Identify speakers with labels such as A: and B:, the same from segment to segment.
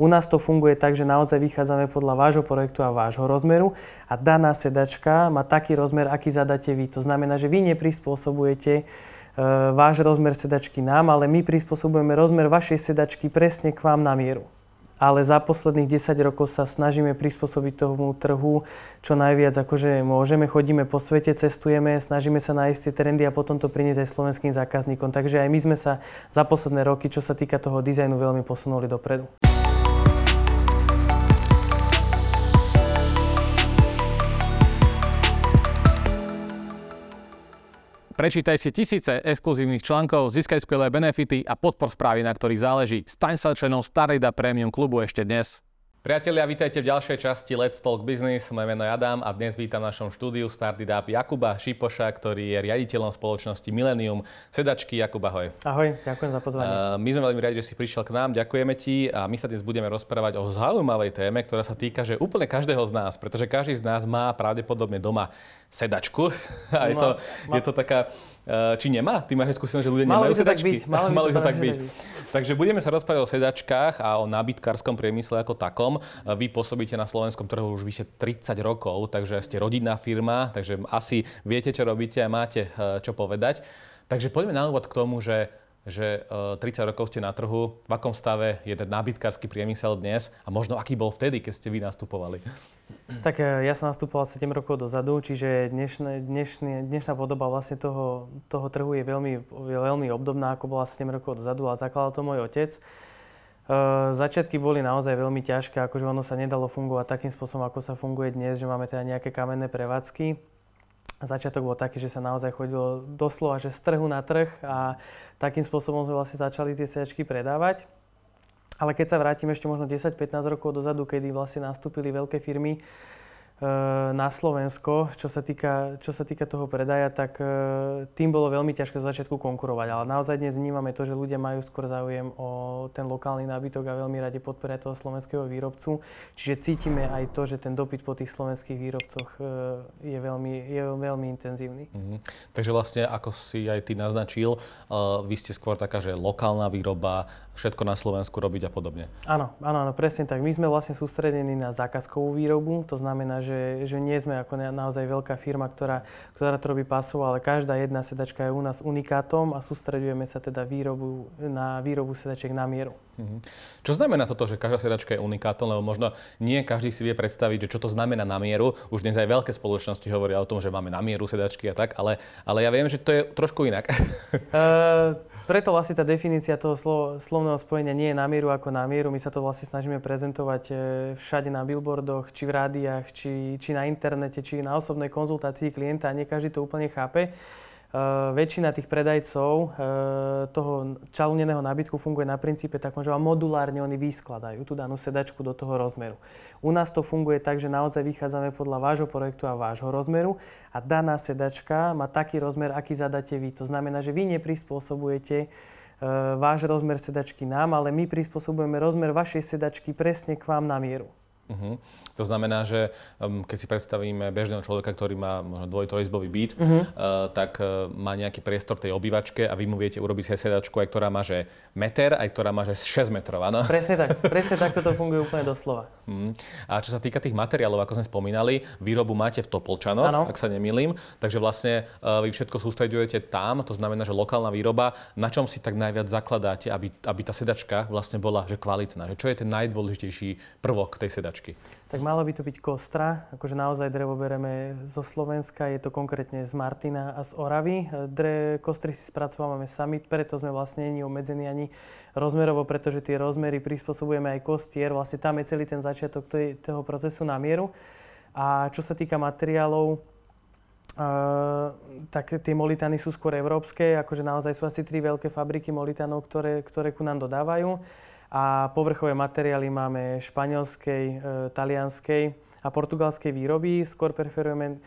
A: U nás to funguje tak, že naozaj vychádzame podľa vášho projektu a vášho rozmeru a daná sedačka má taký rozmer, aký zadáte vy. To znamená, že vy neprispôsobujete uh, váš rozmer sedačky nám, ale my prispôsobujeme rozmer vašej sedačky presne k vám na mieru ale za posledných 10 rokov sa snažíme prispôsobiť tomu trhu čo najviac, akože môžeme, chodíme po svete, cestujeme, snažíme sa nájsť tie trendy a potom to priniesť aj slovenským zákazníkom. Takže aj my sme sa za posledné roky, čo sa týka toho dizajnu, veľmi posunuli dopredu.
B: Prečítaj si tisíce exkluzívnych článkov, získaj skvelé benefity a podpor správy, na ktorých záleží. Staň sa členom Starida Premium klubu ešte dnes. Priatelia, vítajte v ďalšej časti Let's Talk Business. Moje meno je Adam a dnes vítam v našom štúdiu Started Up Jakuba Šipoša, ktorý je riaditeľom spoločnosti Millennium Sedačky. Jakub, ahoj.
A: Ahoj, ďakujem za pozvanie. Uh,
B: my sme veľmi radi, že si prišiel k nám, ďakujeme ti a my sa dnes budeme rozprávať o zaujímavej téme, ktorá sa týka že úplne každého z nás, pretože každý z nás má pravdepodobne doma sedačku a je, to, je to taká či nemá? Ty máš skúsenosť, že ľudia
A: malo
B: nemajú
A: sedačky?
B: Malo by to, tak byť. Takže budeme sa rozprávať o sedačkách a o nábytkárskom priemysle ako takom. Eh, vy pôsobíte na slovenskom trhu už vyše 30 rokov, takže ste rodinná firma, takže asi viete, čo robíte a máte eh, čo povedať. Takže poďme na úvod k tomu, že že 30 rokov ste na trhu, v akom stave je ten nábytkársky priemysel dnes a možno aký bol vtedy, keď ste vy nastupovali?
A: Tak e, ja som nastupoval 7 rokov dozadu, čiže dnešné, dnešný, dnešná podoba vlastne toho, toho trhu je veľmi, veľmi obdobná, ako bola 7 rokov dozadu a zakladal to môj otec. Uh, začiatky boli naozaj veľmi ťažké, akože ono sa nedalo fungovať takým spôsobom, ako sa funguje dnes, že máme teda nejaké kamenné prevádzky. Začiatok bol taký, že sa naozaj chodilo doslova, že z trhu na trh a takým spôsobom sme vlastne začali tie sedačky predávať. Ale keď sa vrátim ešte možno 10-15 rokov dozadu, kedy vlastne nastúpili veľké firmy, na Slovensko, čo sa týka, čo sa týka toho predaja, tak eh, tým bolo veľmi ťažké z začiatku konkurovať. Ale naozaj dnes vnímame to, že ľudia majú skôr záujem o ten lokálny nábytok a veľmi radi podporia toho slovenského výrobcu. Čiže cítime aj to, že ten dopyt po tých slovenských výrobcoch eh, je veľmi, je veľmi intenzívny.
B: Mhm. Takže vlastne, ako si aj ty naznačil, vy ste skôr taká, že lokálna výroba, všetko na Slovensku robiť a podobne.
A: Áno, áno, áno, presne tak. My sme vlastne sústredení na zákazkovú výrobu, to znamená, že, že nie sme ako naozaj veľká firma, ktorá, ktorá to robí pasov, ale každá jedna sedačka je u nás unikátom a sústredujeme sa teda výrobu, na výrobu sedačiek na mieru.
B: Mhm. Čo znamená toto, že každá sedačka je unikátom, lebo možno nie každý si vie predstaviť, že čo to znamená na mieru. Už dnes aj veľké spoločnosti hovoria o tom, že máme na mieru sedačky a tak, ale, ale ja viem, že to je trošku inak.
A: Uh, preto vlastne tá definícia toho slo, slovného spojenia nie je na mieru ako na mieru. My sa to vlastne snažíme prezentovať e, všade na billboardoch, či v rádiách, či, či na internete, či na osobnej konzultácii klienta a nie každý to úplne chápe. Uh, väčšina tých predajcov uh, toho čalúneného nábytku funguje na princípe takom, že vám modulárne oni vyskladajú tú danú sedačku do toho rozmeru. U nás to funguje tak, že naozaj vychádzame podľa vášho projektu a vášho rozmeru a daná sedačka má taký rozmer, aký zadáte vy. To znamená, že vy neprispôsobujete uh, váš rozmer sedačky nám, ale my prispôsobujeme rozmer vašej sedačky presne k vám na mieru.
B: Uh-huh. To znamená, že um, keď si predstavíme bežného človeka, ktorý má možno dvoj-trojizbový byt, uh-huh. uh, tak uh, má nejaký priestor tej obývačke a vy mu viete urobiť aj sedačku, aj ktorá má že meter, aj ktorá má že 6 metrov, áno?
A: Presne tak, presne tak toto funguje úplne doslova.
B: Uh-huh. A čo sa týka tých materiálov, ako sme spomínali, výrobu máte v Topolčanoch, ano. ak sa nemýlim, takže vlastne uh, vy všetko sústredujete tam, to znamená, že lokálna výroba, na čom si tak najviac zakladáte, aby, aby tá sedačka vlastne bola že kvalitná, že čo je ten najdôležitejší prvok tej sedačky?
A: Tak mala by to byť kostra, akože naozaj drevo bereme zo Slovenska, je to konkrétne z Martina a z Oravy. Dre, kostry si spracovávame sami, preto sme vlastne nie obmedzení ani rozmerovo, pretože tie rozmery prispôsobujeme aj kostier, vlastne tam je celý ten začiatok toho procesu na mieru. A čo sa týka materiálov, Uh, tak tie molitany sú skôr európske, akože naozaj sú asi tri veľké fabriky molitanov, ktoré, ktoré ku nám dodávajú a povrchové materiály máme španielskej, e, talianskej a portugalskej výroby. Skôr preferujeme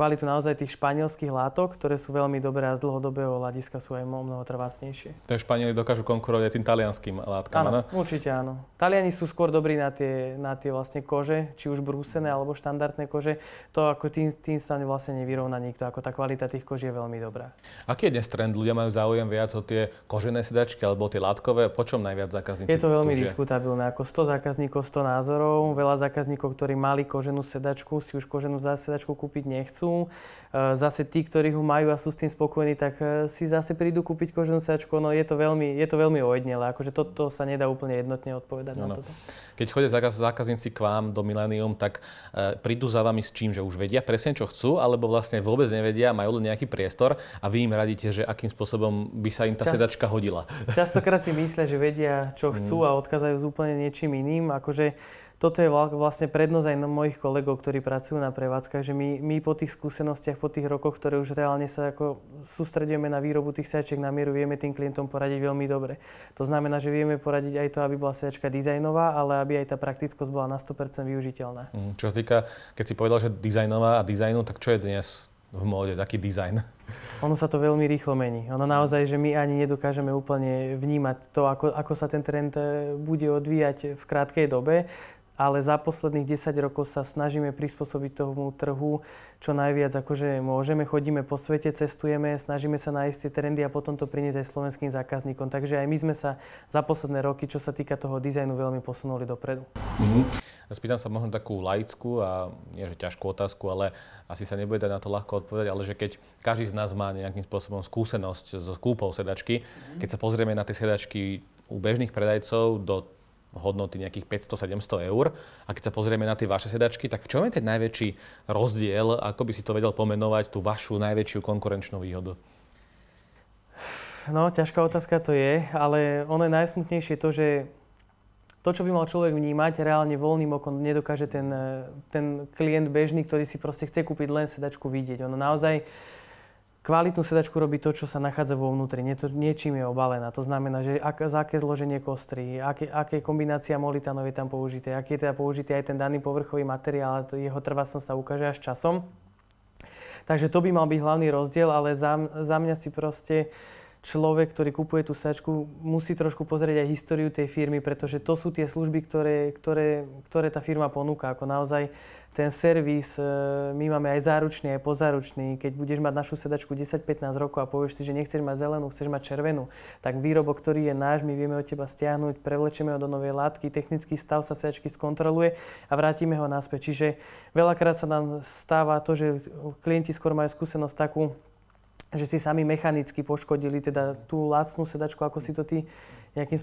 A: kvalitu naozaj tých španielských látok, ktoré sú veľmi dobré a z dlhodobého hľadiska sú aj mnoho trvácnejšie.
B: Takže Španieli dokážu konkurovať aj tým talianským látkam,
A: áno? určite áno. Taliani sú skôr dobrí na tie, na tie vlastne kože, či už brúsené alebo štandardné kože. To ako tým, tým sa vlastne nevyrovná nikto, ako tá kvalita tých koží je veľmi dobrá.
B: Aký je dnes trend? Ľudia majú záujem viac o tie kožené sedačky alebo tie látkové? Po čom najviac zákazníci?
A: Je to veľmi tužia? diskutabilné. Ako 100 zákazníkov, 100 názorov. Veľa zákazníkov, ktorí mali koženú sedačku, si už koženú sedačku kúpiť nechcú. E, zase tí, ktorí ho majú a sú s tým spokojní, tak e, si zase prídu kúpiť koženú sedačku. No je to veľmi, je to veľmi ojednelé. Akože toto sa nedá úplne jednotne odpovedať no, na toto.
B: Keď chodia zákazníci k vám do Millennium, tak e, prídu za vami s čím, že už vedia presne, čo chcú, alebo vlastne vôbec nevedia, majú len nejaký priestor a vy im radíte, že akým spôsobom by sa im tá Čast, sedačka hodila.
A: Častokrát si myslia, že vedia, čo chcú mm. a odkazajú s úplne niečím iným. Akože toto je vlastne prednosť aj mojich kolegov, ktorí pracujú na prevádzkach, že my, my po tých skúsenostiach, po tých rokoch, ktoré už reálne sa ako sústredujeme na výrobu tých sedačiek na mieru, vieme tým klientom poradiť veľmi dobre. To znamená, že vieme poradiť aj to, aby bola sedačka dizajnová, ale aby aj tá praktickosť bola na 100% využiteľná.
B: Mm, čo sa týka, keď si povedal, že dizajnová a dizajnu, tak čo je dnes v móde, taký dizajn?
A: Ono sa to veľmi rýchlo mení. Ono naozaj, že my ani nedokážeme úplne vnímať to, ako, ako sa ten trend eh, bude odvíjať v krátkej dobe ale za posledných 10 rokov sa snažíme prispôsobiť tomu trhu čo najviac akože môžeme. Chodíme po svete, cestujeme, snažíme sa nájsť tie trendy a potom to priniesť aj slovenským zákazníkom. Takže aj my sme sa za posledné roky, čo sa týka toho dizajnu, veľmi posunuli dopredu.
B: Mm-hmm. Spýtam sa možno takú laickú a nie že ťažkú otázku, ale asi sa nebude dať na to ľahko odpovedať, ale že keď každý z nás má nejakým spôsobom skúsenosť so kúpou sedačky, mm-hmm. keď sa pozrieme na tie sedačky u bežných predajcov do hodnoty nejakých 500-700 eur. A keď sa pozrieme na tie vaše sedačky, tak v čom je ten najväčší rozdiel? Ako by si to vedel pomenovať, tú vašu najväčšiu konkurenčnú výhodu?
A: No, ťažká otázka to je, ale ono je najsmutnejšie to, že to, čo by mal človek vnímať, reálne voľným okom nedokáže ten, ten klient bežný, ktorý si proste chce kúpiť len sedačku vidieť. Ono naozaj Kvalitnú sedačku robí to, čo sa nachádza vo vnútri, Nie to, niečím je obalená. To znamená, že ak, za aké zloženie kostry, aké, aké kombinácia molitánov je tam použité, aký je teda použitý aj ten daný povrchový materiál, jeho trvácnosť sa ukáže až časom. Takže to by mal byť hlavný rozdiel, ale za, za mňa si proste človek, ktorý kupuje tú sedačku, musí trošku pozrieť aj históriu tej firmy, pretože to sú tie služby, ktoré, ktoré, ktoré tá firma ponúka. Ako naozaj ten servis, e, my máme aj záručný, aj pozáručný. Keď budeš mať našu sedačku 10-15 rokov a povieš si, že nechceš mať zelenú, chceš mať červenú, tak výrobok, ktorý je náš, my vieme od teba stiahnuť, prevlečieme ho do novej látky, technický stav sa sedačky skontroluje a vrátime ho naspäť. Čiže veľakrát sa nám stáva to, že klienti skôr majú skúsenosť takú, že si sami mechanicky poškodili teda tú lacnú sedačku, ako si to ty nejakým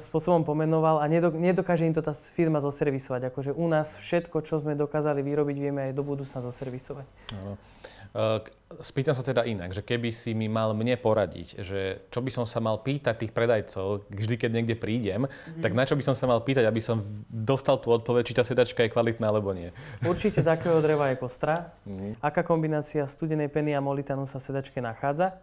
A: spôsobom pomenoval a nedokáže im to tá firma zoservisovať. Akože u nás všetko, čo sme dokázali vyrobiť, vieme aj do budúcna zoservisovať. Áno.
B: Spýtam sa teda inak, že keby si mi mal mne poradiť, že čo by som sa mal pýtať tých predajcov, vždy keď niekde prídem, mm. tak na čo by som sa mal pýtať, aby som dostal tú odpoveď, či tá sedačka je kvalitná alebo nie?
A: Určite z akého dreva je kostra, mm. aká kombinácia studenej peny a molitanu sa v sedačke nachádza,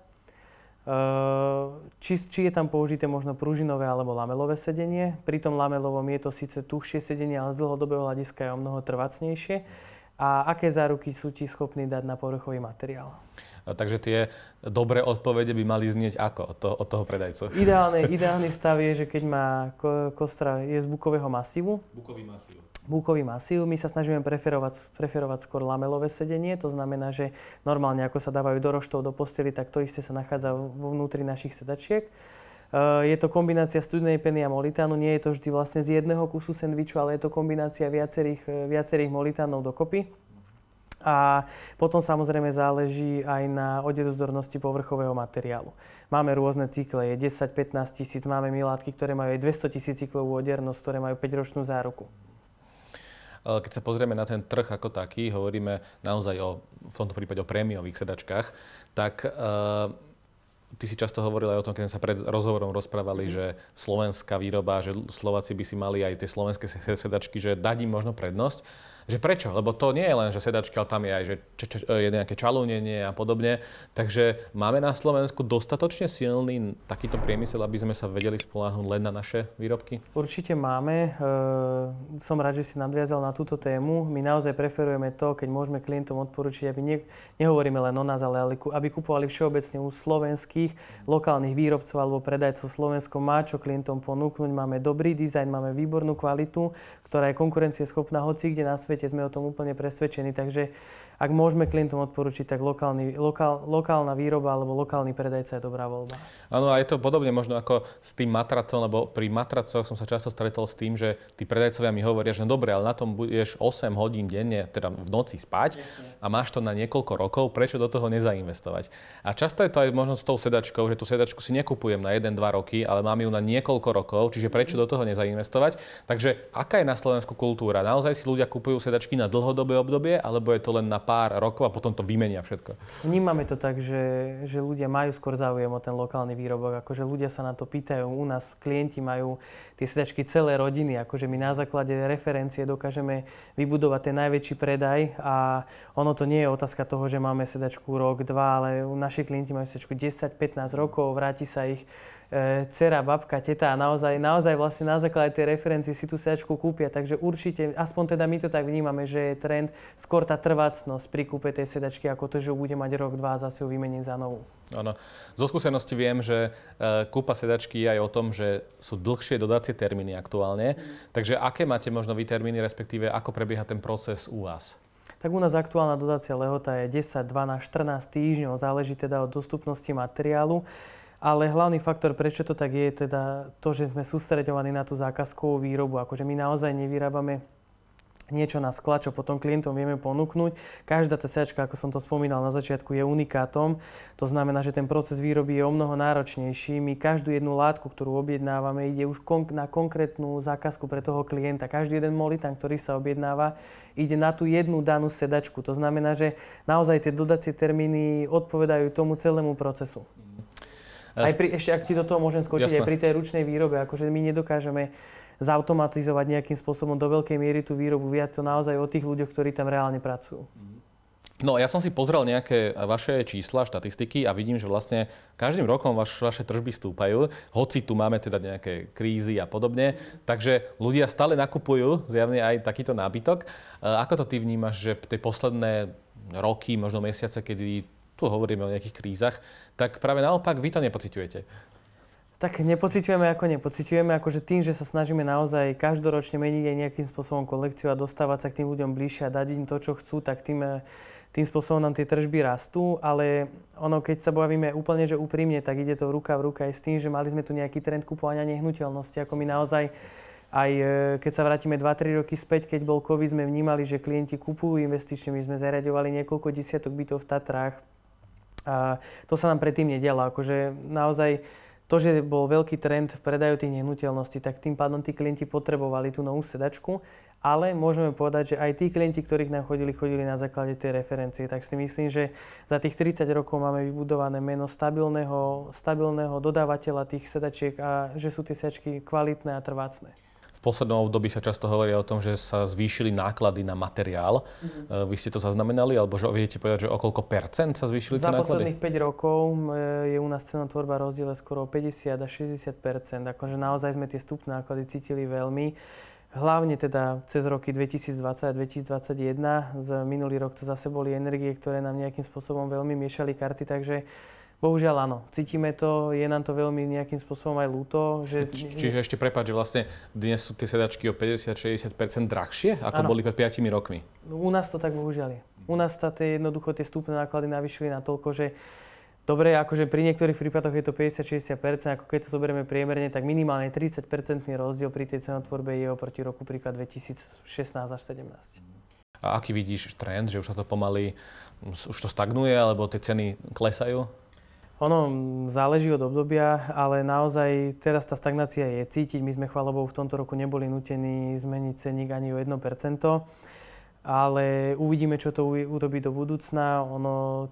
A: či, či je tam použité možno pružinové alebo lamelové sedenie. Pri tom lamelovom je to síce tuhšie sedenie, ale z dlhodobého hľadiska je o mnoho trvacnejšie. A aké záruky sú ti schopní dať na povrchový materiál?
B: A takže tie dobré odpovede by mali znieť ako od toho, od toho predajcu?
A: Ideálny, ideálny stav je, že keď má kostra je z bukového masívu.
B: Bukový masív
A: búkový masív. My sa snažíme preferovať, preferovať skôr lamelové sedenie, to znamená, že normálne ako sa dávajú do roštov, do posteli, tak to isté sa nachádza vo vnútri našich sedačiek. Je to kombinácia studenej peny a molitánu. Nie je to vždy vlastne z jedného kusu sendviču, ale je to kombinácia viacerých, viacerých molitánov dokopy. A potom samozrejme záleží aj na odedozdornosti povrchového materiálu. Máme rôzne cykle, je 10-15 tisíc, máme milátky, ktoré majú aj 200 tisíc cyklovú odiernosť, ktoré majú 5-ročnú záruku.
B: Keď sa pozrieme na ten trh ako taký, hovoríme naozaj o, v tomto prípade o prémiových sedačkách, tak uh, ty si často hovoril aj o tom, keď sa pred rozhovorom rozprávali, mm. že slovenská výroba, že Slováci by si mali aj tie slovenské sedačky, že dať im možno prednosť. Že prečo? Lebo to nie je len, že sedačky, ale tam je aj že č, č, je nejaké čalúnenie a podobne. Takže máme na Slovensku dostatočne silný takýto priemysel, aby sme sa vedeli spoláhnuť len na naše výrobky?
A: Určite máme. E, som rád, že si nadviazal na túto tému. My naozaj preferujeme to, keď môžeme klientom odporučiť, aby ne, nehovoríme len o nás, ale aby kupovali všeobecne u slovenských lokálnych výrobcov alebo predajcov. Slovensko má čo klientom ponúknuť. Máme dobrý dizajn, máme výbornú kvalitu, ktorá je konkurencieschopná hoci kde na svete, sme o tom úplne presvedčení. Takže ak môžeme klientom odporučiť, tak lokálny, lokál, lokálna výroba alebo lokálny predajca je dobrá voľba.
B: Áno, a je to podobne možno ako s tým matracom, lebo pri matracoch som sa často stretol s tým, že tí predajcovia mi hovoria, že no dobre, ale na tom budeš 8 hodín denne, teda v noci spať Jasne. a máš to na niekoľko rokov, prečo do toho nezainvestovať? A často je to aj možno s tou sedačkou, že tú sedačku si nekupujem na 1-2 roky, ale mám ju na niekoľko rokov, čiže prečo do toho nezainvestovať? Takže aká je na Slovensku kultúra? Naozaj si ľudia kupujú sedačky na dlhodobé obdobie, alebo je to len na pár rokov a potom to vymenia všetko.
A: Vnímame to tak, že, že ľudia majú skôr záujem o ten lokálny výrobok, akože ľudia sa na to pýtajú. U nás klienti majú tie sedačky celé rodiny, akože my na základe referencie dokážeme vybudovať ten najväčší predaj a ono to nie je otázka toho, že máme sedačku rok, dva, ale naši klienti majú sedačku 10-15 rokov, vráti sa ich dcera, babka, teta a naozaj, naozaj vlastne na základe tej referencie si tú sedačku kúpia. Takže určite, aspoň teda my to tak vnímame, že je trend skôr tá trvácnosť pri kúpe tej sedačky, ako to, že bude mať rok, dva a zase ju vymení za novú.
B: Áno. Zo skúsenosti viem, že e, kúpa sedačky je aj o tom, že sú dlhšie dodacie termíny aktuálne. Mm. Takže aké máte možno vy termíny, respektíve ako prebieha ten proces u vás?
A: tak u nás aktuálna dodacia lehota je 10, 12, 14 týždňov, záleží teda od dostupnosti materiálu. Ale hlavný faktor, prečo to tak je, je teda to, že sme sústredovaní na tú zákazkovú výrobu. Akože my naozaj nevyrábame niečo na sklad, čo potom klientom vieme ponúknuť. Každá tá sedačka, ako som to spomínal na začiatku, je unikátom. To znamená, že ten proces výroby je o mnoho náročnejší. My každú jednu látku, ktorú objednávame, ide už kon- na konkrétnu zákazku pre toho klienta. Každý jeden molitán, ktorý sa objednáva, ide na tú jednu danú sedačku. To znamená, že naozaj tie dodacie termíny odpovedajú tomu celému procesu. Aj pri, ešte ak ti do toho môžem skočiť, Jasne. aj pri tej ručnej výrobe, akože my nedokážeme zautomatizovať nejakým spôsobom do veľkej miery tú výrobu. Viac to naozaj o tých ľuďoch, ktorí tam reálne pracujú.
B: No ja som si pozrel nejaké vaše čísla, štatistiky a vidím, že vlastne každým rokom vaš, vaše tržby stúpajú, hoci tu máme teda nejaké krízy a podobne, takže ľudia stále nakupujú zjavne aj takýto nábytok. Ako to ty vnímaš, že tie posledné roky, možno mesiace, kedy tu hovoríme o nejakých krízach, tak práve naopak vy to nepociťujete.
A: Tak nepociťujeme ako nepociťujeme, akože tým, že sa snažíme naozaj každoročne meniť aj nejakým spôsobom kolekciu a dostávať sa k tým ľuďom bližšie a dať im to, čo chcú, tak tým, eh, tým spôsobom nám tie tržby rastú, ale ono, keď sa bavíme úplne, že úprimne, tak ide to ruka v ruka aj s tým, že mali sme tu nejaký trend kupovania nehnuteľnosti, ako my naozaj aj eh, keď sa vrátime 2-3 roky späť, keď bol COVID, sme vnímali, že klienti kupujú investične. My sme zariadovali niekoľko desiatok bytov v Tatrách, a to sa nám predtým nedialo. Akože naozaj to, že bol veľký trend v predaju tých nehnuteľností, tak tým pádom tí klienti potrebovali tú novú sedačku, ale môžeme povedať, že aj tí klienti, ktorých nám chodili, chodili na základe tej referencie. Tak si myslím, že za tých 30 rokov máme vybudované meno stabilného, stabilného dodávateľa tých sedačiek a že sú tie sedačky kvalitné a trvácne.
B: V poslednom období sa často hovorí o tom, že sa zvýšili náklady na materiál. Mm-hmm. Vy ste to zaznamenali, alebo že viete povedať, že o koľko percent sa zvýšili
A: Za
B: tie
A: náklady? Za posledných 5 rokov je u nás cenotvorba rozdiele skoro 50 až 60% Akože naozaj sme tie stupné náklady cítili veľmi. Hlavne teda cez roky 2020 a 2021. Z minulý rok to zase boli energie, ktoré nám nejakým spôsobom veľmi miešali karty, takže Bohužiaľ áno, cítime to, je nám to veľmi nejakým spôsobom aj ľúto. Že...
B: Či, čiže ešte prepáč, že vlastne dnes sú tie sedačky o 50-60% drahšie, ako ano. boli pred 5 rokmi?
A: U nás to tak bohužiaľ je. U nás sa tie jednoducho tie stupné náklady navýšili na toľko, že Dobre, akože pri niektorých prípadoch je to 50-60%, ako keď to zoberieme priemerne, tak minimálne 30-percentný rozdiel pri tej cenotvorbe je oproti roku príklad 2016 až 17.
B: A aký vidíš trend, že už sa to pomaly, už to stagnuje, alebo tie ceny klesajú?
A: Ono záleží od obdobia, ale naozaj teraz tá stagnácia je cítiť. My sme chvalobou v tomto roku neboli nutení zmeniť ceník ani o 1%, ale uvidíme, čo to urobí do budúcna. Ono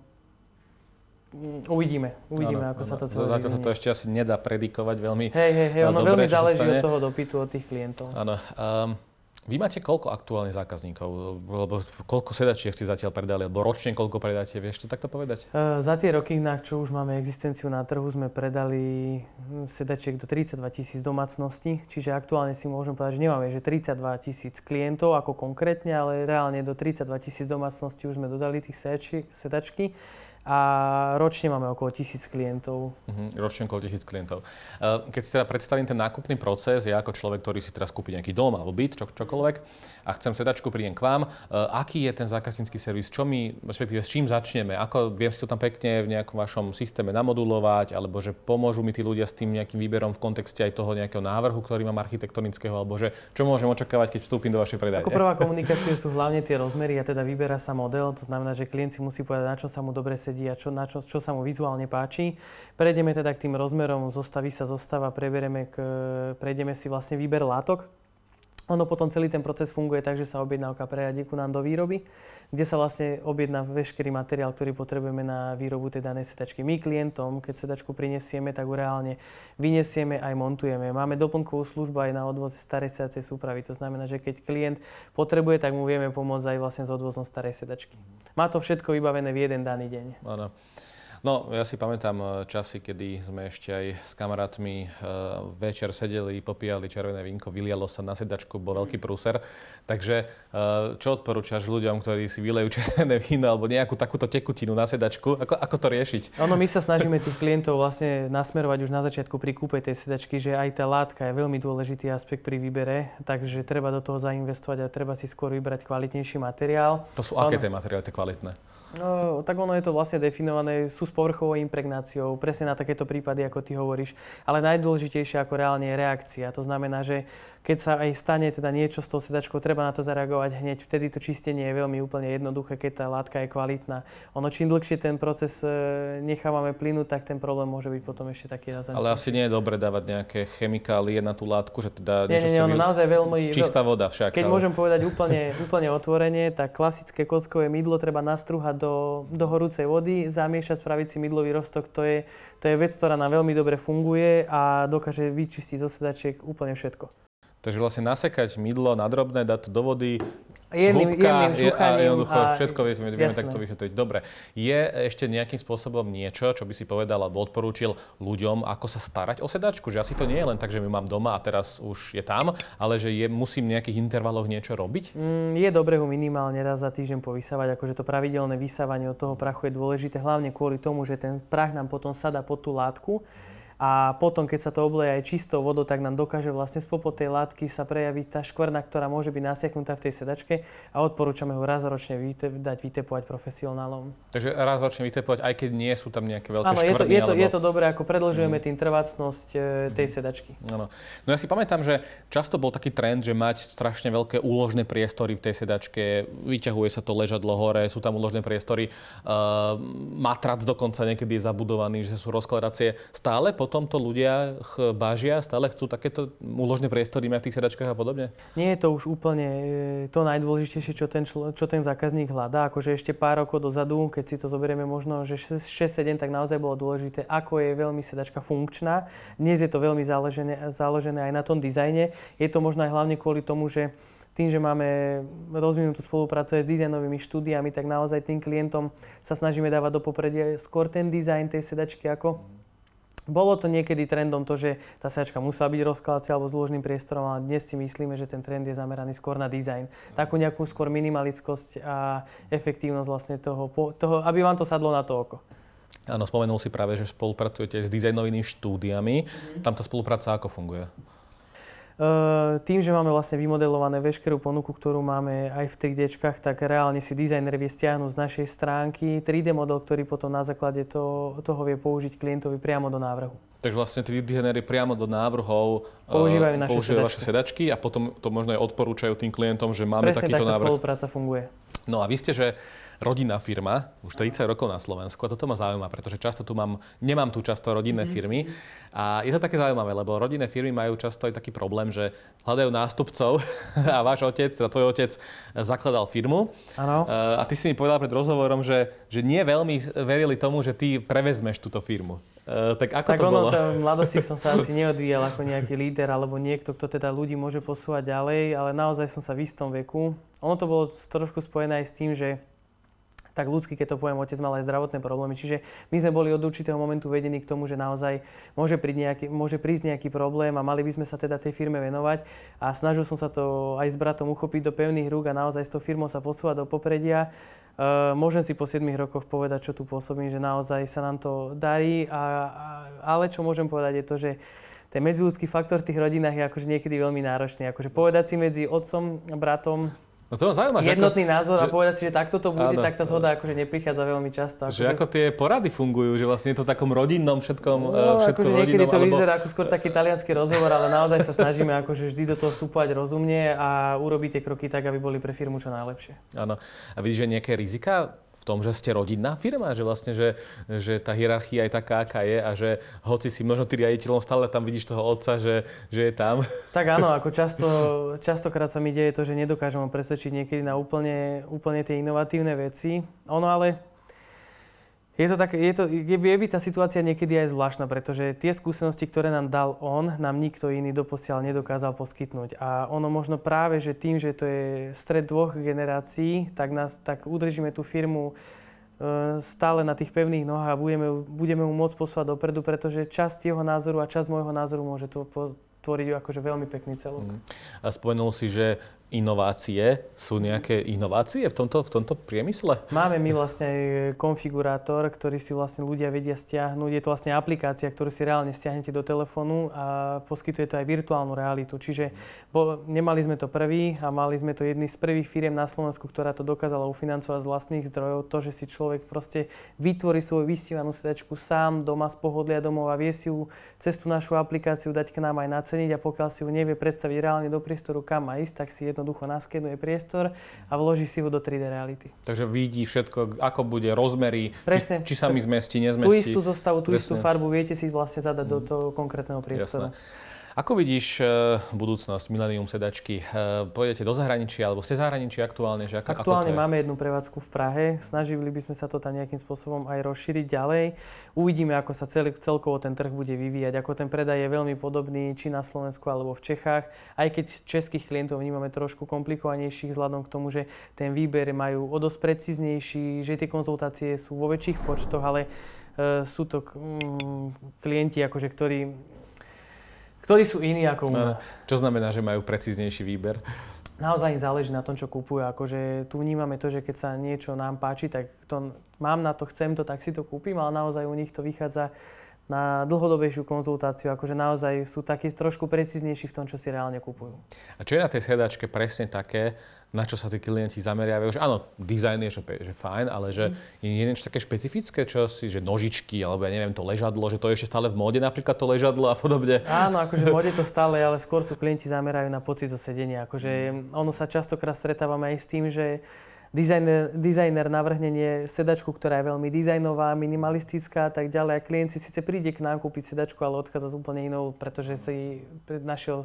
A: mm, Uvidíme, uvidíme, ano, ako ano. sa to celé
B: Zatiaľ sa to ešte asi nedá predikovať veľmi
A: Hej, hej, hej, ono veľmi záleží od toho dopytu od tých klientov.
B: Áno. Um, Vy máte koľko aktuálnych zákazníkov? Lebo koľko sedačiek ste zatiaľ predali? Alebo ročne koľko predáte? Vieš to takto povedať?
A: Uh, za tie roky, na čo už máme existenciu na trhu, sme predali hm, sedačiek do 32 tisíc domácností. Čiže aktuálne si môžem povedať, že nemáme že 32 tisíc klientov ako konkrétne, ale reálne do 32 tisíc domácností už sme dodali tých sedačky a ročne máme okolo tisíc klientov.
B: Uh-huh, ročne okolo tisíc klientov. Keď si teda predstavím ten nákupný proces, ja ako človek, ktorý si teraz kúpi nejaký dom alebo byt, čo, čokoľvek, a chcem sedačku, prídem k vám, aký je ten zákaznícky servis, čo my, respektíve s čím začneme, ako viem si to tam pekne v nejakom vašom systéme namodulovať, alebo že pomôžu mi tí ľudia s tým nejakým výberom v kontexte aj toho nejakého návrhu, ktorý mám architektonického, alebo že čo môžem očakávať, keď vstúpim do vašej predajne.
A: Ako prvá komunikácia sú hlavne tie rozmery a teda vyberá sa model, to znamená, že klient si musí povedať, na čo sa mu dobre sedí sedí a čo, na čo, čo sa mu vizuálne páči. Prejdeme teda k tým rozmerom, zostaví sa zostava, preberieme k, prejdeme si vlastne výber látok. Ono potom celý ten proces funguje tak, že sa objednávka prejadí ku nám do výroby, kde sa vlastne objedná veškerý materiál, ktorý potrebujeme na výrobu tej danej sedačky. My klientom, keď sedačku prinesieme, tak ju reálne vyniesieme aj montujeme. Máme doplnkovú službu aj na odvoze starej sedacej súpravy. To znamená, že keď klient potrebuje, tak mu vieme pomôcť aj vlastne s odvozom starej sedačky. Má to všetko vybavené v jeden daný deň.
B: Áno. No, ja si pamätám eh, časy, kedy sme ešte aj s kamarátmi uh, večer sedeli, popíjali červené vínko, vylialo sa na sedačku, bol veľký prúser. Takže uh, čo odporúčaš ľuďom, ktorí si vylejú červené víno alebo nejakú takúto tekutinu na sedačku? Ako, ako to riešiť?
A: Ono, my sa snažíme tých klientov vlastne nasmerovať už na začiatku pri kúpe tej sedačky, že aj tá látka je veľmi dôležitý aspekt pri výbere, takže treba do toho zainvestovať a treba si skôr vybrať kvalitnejší materiál.
B: To sú aké tie materiály, tie kvalitné?
A: No, tak ono je to vlastne definované, sú povrchovou impregnáciou, presne na takéto prípady, ako ty hovoríš. Ale najdôležitejšie ako reálne je reakcia. To znamená, že keď sa aj stane teda niečo s tou sedačkou, treba na to zareagovať hneď. Vtedy to čistenie je veľmi úplne jednoduché, keď tá látka je kvalitná. Ono čím dlhšie ten proces e, nechávame plynúť, tak ten problém môže byť potom ešte taký razantný.
B: Ale asi nie je dobre dávať nejaké chemikálie na tú látku, že teda
A: nie, niečo nie, nie, ono naozaj veľmi...
B: Čistá voda však.
A: Keď ale... môžem povedať úplne, úplne otvorene, tak klasické kockové mydlo treba nastruhať do, do horúcej vody, zamiešať, spraviť si mydlový roztok. To je, to je vec, ktorá nám veľmi dobre funguje a dokáže vyčistiť zo sedačiek úplne všetko.
B: Takže vlastne nasekať mydlo na drobné, dať to do vody,
A: Jedným, jedným
B: a jednoducho a, všetko vieme, vieme takto vyšetriť. Dobre, je ešte nejakým spôsobom niečo, čo by si povedal alebo odporúčil ľuďom, ako sa starať o sedačku? Že asi to nie je len tak, že my mám doma a teraz už je tam, ale že je, musím v nejakých intervaloch niečo robiť?
A: Mm, je dobré ho minimálne raz za týždeň povysávať, akože to pravidelné vysávanie od toho prachu je dôležité, hlavne kvôli tomu, že ten prach nám potom sada pod tú látku a potom, keď sa to obleje aj čistou vodou, tak nám dokáže vlastne spopod tej látky sa prejaviť tá škvrna, ktorá môže byť nasiaknutá v tej sedačke a odporúčame ho raz ročne vyte- dať vytepovať profesionálom.
B: Takže raz ročne vytepovať, aj keď nie sú tam nejaké veľké Áno, škvrny?
A: je to, je to, alebo... je to dobré, ako predlžujeme mm. tým trvácnosť e, tej mm. sedačky.
B: Áno. No ja si pamätám, že často bol taký trend, že mať strašne veľké úložné priestory v tej sedačke, vyťahuje sa to ležadlo hore, sú tam úložné priestory, uh, matrac dokonca niekedy je zabudovaný, že sú rozkladacie. Stále po potom to ľudia bážia, stále chcú takéto úložné priestory mať v tých sedačkách a podobne?
A: Nie je to už úplne e, to najdôležitejšie, čo ten, člo, čo ten zákazník hľadá. Akože ešte pár rokov dozadu, keď si to zoberieme možno, že 6-7, tak naozaj bolo dôležité, ako je veľmi sedačka funkčná. Dnes je to veľmi založené, založené aj na tom dizajne. Je to možno aj hlavne kvôli tomu, že tým, že máme rozvinutú spoluprácu aj s dizajnovými štúdiami, tak naozaj tým klientom sa snažíme dávať do popredia skôr ten dizajn tej sedačky ako bolo to niekedy trendom to, že tá sedačka musela byť rozkladacia alebo s ložným priestorom, ale dnes si myslíme, že ten trend je zameraný skôr na dizajn. Takú nejakú skôr minimalickosť a efektívnosť vlastne toho, toho, aby vám to sadlo na to oko.
B: Áno, spomenul si práve, že spolupracujete s dizajnovými štúdiami. Mm-hmm. Tam tá spolupráca ako funguje?
A: Ehm, tým, že máme vlastne vymodelované veškerú ponuku, ktorú máme aj v 3D, tak reálne si dizajner vie stiahnuť z našej stránky 3D model, ktorý potom na základe toho, toho vie použiť klientovi priamo do návrhu.
B: Takže vlastne tí dizajnéri priamo do návrhov
A: používajú, naše,
B: používajú
A: sedačky.
B: vaše sedačky a potom to možno aj odporúčajú tým klientom, že máme
A: Presne
B: takýto návrh.
A: spolupráca funguje.
B: No a vy ste, že rodinná firma, už 30 rokov na Slovensku a toto ma zaujíma, pretože často tu mám, nemám tu často rodinné mm-hmm. firmy a je to také zaujímavé, lebo rodinné firmy majú často aj taký problém, že hľadajú nástupcov a váš otec, teda tvoj otec zakladal firmu
A: Áno.
B: a ty si mi povedal pred rozhovorom, že, že nie veľmi verili tomu, že ty prevezmeš túto firmu. Uh, tak ako
A: tak
B: to
A: ono,
B: bolo?
A: v mladosti som sa asi neodvíjal ako nejaký líder alebo niekto, kto teda ľudí môže posúvať ďalej, ale naozaj som sa v istom veku. Ono to bolo trošku spojené aj s tým, že tak ľudský, keď to poviem, otec mal aj zdravotné problémy. Čiže my sme boli od určitého momentu vedení k tomu, že naozaj môže, prísť nejaký, môže prísť nejaký problém a mali by sme sa teda tej firme venovať. A snažil som sa to aj s bratom uchopiť do pevných rúk a naozaj s tou firmou sa posúvať do popredia. Uh, môžem si po 7 rokoch povedať, čo tu pôsobím, že naozaj sa nám to darí, a, a, ale čo môžem povedať je to, že ten medziludský faktor v tých rodinách je akože niekedy veľmi náročný. Akože povedať si medzi otcom bratom,
B: No to ma zaujíma, že
A: jednotný
B: ako,
A: názor
B: že,
A: a povedať si, že takto to bude,
B: áno,
A: tak tá zhoda akože neprichádza veľmi často.
B: Že ako tie porady fungujú, že vlastne je to v takom rodinnom všetkom,
A: no,
B: všetko
A: akože
B: rodinnom,
A: niekedy to
B: alebo...
A: vyzerá ako skôr taký talianský rozhovor, ale naozaj sa snažíme akože vždy do toho vstupovať rozumne a urobiť tie kroky tak, aby boli pre firmu čo najlepšie.
B: Áno. A vidíš, že nejaké rizika tom, že ste rodinná firma, že vlastne, že, že tá hierarchia je taká, aká je a že hoci si možno ty riaditeľom stále tam vidíš toho otca, že, že je tam.
A: Tak áno, ako často, častokrát sa mi deje to, že nedokážem ho presvedčiť niekedy na úplne, úplne tie inovatívne veci. Ono ale je to tak, je, to, je, je by tá situácia niekedy aj zvláštna, pretože tie skúsenosti, ktoré nám dal on, nám nikto iný doposiaľ nedokázal poskytnúť. A ono možno práve, že tým, že to je stred dvoch generácií, tak, nás, tak udržíme tú firmu e, stále na tých pevných nohách a budeme, budeme mu môcť posúvať dopredu, pretože časť jeho názoru a časť môjho názoru môže to tvoriť akože veľmi pekný celok. Mm.
B: A spomenul si, že inovácie. Sú nejaké inovácie v tomto, v tomto priemysle?
A: Máme my vlastne aj konfigurátor, ktorý si vlastne ľudia vedia stiahnuť. Je to vlastne aplikácia, ktorú si reálne stiahnete do telefónu a poskytuje to aj virtuálnu realitu. Čiže bo, nemali sme to prvý a mali sme to jedný z prvých firiem na Slovensku, ktorá to dokázala ufinancovať z vlastných zdrojov. To, že si človek proste vytvorí svoju vystívanú sedačku sám doma z pohodlia domov a vie si ju cez tú našu aplikáciu dať k nám aj naceniť a pokiaľ si ju nevie predstaviť reálne do priestoru, kam má ísť, tak si jednoducho naskenuje priestor a vloží si ho do 3D reality.
B: Takže vidí všetko, ako bude rozmery,
A: Presne.
B: či, či sa mi zmestí, nezmestí.
A: Tú istú zostavu, tú Presne. istú farbu viete si vlastne zadať mm. do toho konkrétneho priestoru.
B: Jasné. Ako vidíš uh, budúcnosť Millennium sedačky? Uh, pôjdete do zahraničia, alebo ste zahraničí aktuálne? Že ako,
A: aktuálne
B: ako
A: máme jednu prevádzku v Prahe. Snažili by sme sa to tam nejakým spôsobom aj rozšíriť ďalej. Uvidíme, ako sa cel, celkovo ten trh bude vyvíjať. Ako ten predaj je veľmi podobný či na Slovensku alebo v Čechách. Aj keď českých klientov vnímame trošku komplikovanejších vzhľadom k tomu, že ten výber majú o dosť precíznejší, že tie konzultácie sú vo väčších počtoch, ale uh, sú to mm, klienti, akože, ktorí ktorí sú iní ako u nás.
B: Čo znamená, že majú precíznejší výber?
A: Naozaj im záleží na tom, čo kúpujú. Akože tu vnímame to, že keď sa niečo nám páči, tak to mám na to, chcem to, tak si to kúpim, ale naozaj u nich to vychádza na dlhodobejšiu konzultáciu, akože naozaj sú takí trošku precíznejší v tom, čo si reálne kupujú.
B: A čo je na tej sedačke presne také, na čo sa tí klienti zameriavajú? Že áno, dizajn je, že, že fajn, ale že mm. je niečo také špecifické, čo si, že nožičky, alebo ja neviem, to ležadlo, že to je ešte stále v móde napríklad to ležadlo a podobne.
A: Áno, akože v móde to stále, ale skôr sú klienti zamerajú na pocit zo sedenia. Akože ono sa častokrát stretávame aj s tým, že dizajner, dizajner navrhne sedačku, ktorá je veľmi dizajnová, minimalistická a tak ďalej. A klient si síce príde k nám kúpiť sedačku, ale odchádza s úplne inou, pretože si našiel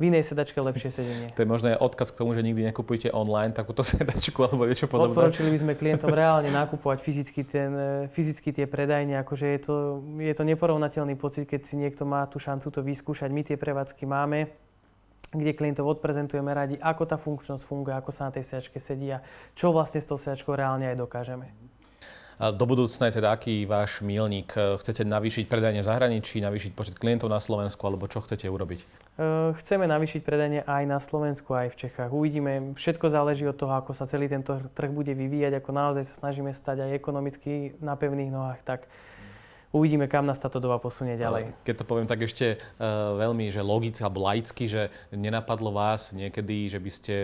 A: v inej sedačke lepšie sedenie.
B: To je možno aj odkaz k tomu, že nikdy nekupujete online takúto sedačku alebo niečo podobné.
A: Odporúčili by sme klientom reálne nakupovať fyzicky, ten, fyzicky tie predajne, akože je to, je to neporovnateľný pocit, keď si niekto má tú šancu to vyskúšať. My tie prevádzky máme, kde klientov odprezentujeme radi, ako tá funkčnosť funguje, ako sa na tej sedačke sedí a čo vlastne s tou sedačkou reálne aj dokážeme.
B: A do budúcna je teda aký váš milník? Chcete navýšiť predajne v zahraničí, navýšiť počet klientov na Slovensku, alebo čo chcete urobiť?
A: Chceme navýšiť predajne aj na Slovensku, aj v Čechách. Uvidíme, všetko záleží od toho, ako sa celý tento trh bude vyvíjať, ako naozaj sa snažíme stať aj ekonomicky na pevných nohách, tak uvidíme, kam nás táto doba posunie ďalej.
B: Keď to poviem tak ešte uh, veľmi, že logicky alebo laicky, že nenapadlo vás niekedy, že by ste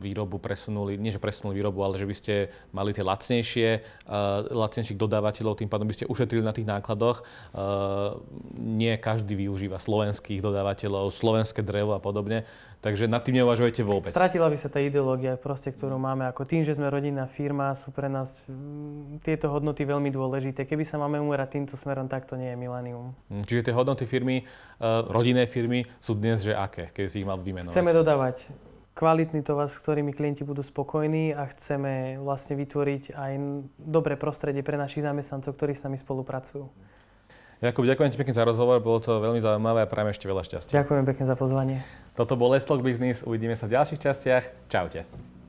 B: výrobu presunuli, nie že presunuli výrobu, ale že by ste mali tie lacnejšie, uh, lacnejších dodávateľov, tým pádom by ste ušetrili na tých nákladoch. Uh, nie každý využíva slovenských dodávateľov, slovenské drevo a podobne. Takže nad tým neuvažujete vôbec.
A: Stratila by sa tá ideológia, proste, ktorú máme. Ako tým, že sme rodinná firma, sú pre nás mm, tieto hodnoty veľmi dôležité. Keby sa máme umerať týmto smerom, tak to nie je milenium.
B: Mm, Čiže tie hodnoty firmy, uh, rodinné firmy sú dnes, že aké, keď si ich mal vymenovať?
A: Chceme dodávať kvalitný tovar, s ktorými klienti budú spokojní a chceme vlastne vytvoriť aj dobré prostredie pre našich zamestnancov, ktorí s nami spolupracujú.
B: Jakub, ďakujem ti pekne za rozhovor, bolo to veľmi zaujímavé a prajem ešte veľa šťastia.
A: Ďakujem pekne za pozvanie.
B: Toto bol Lestlok Business, uvidíme sa v ďalších častiach. Čaute.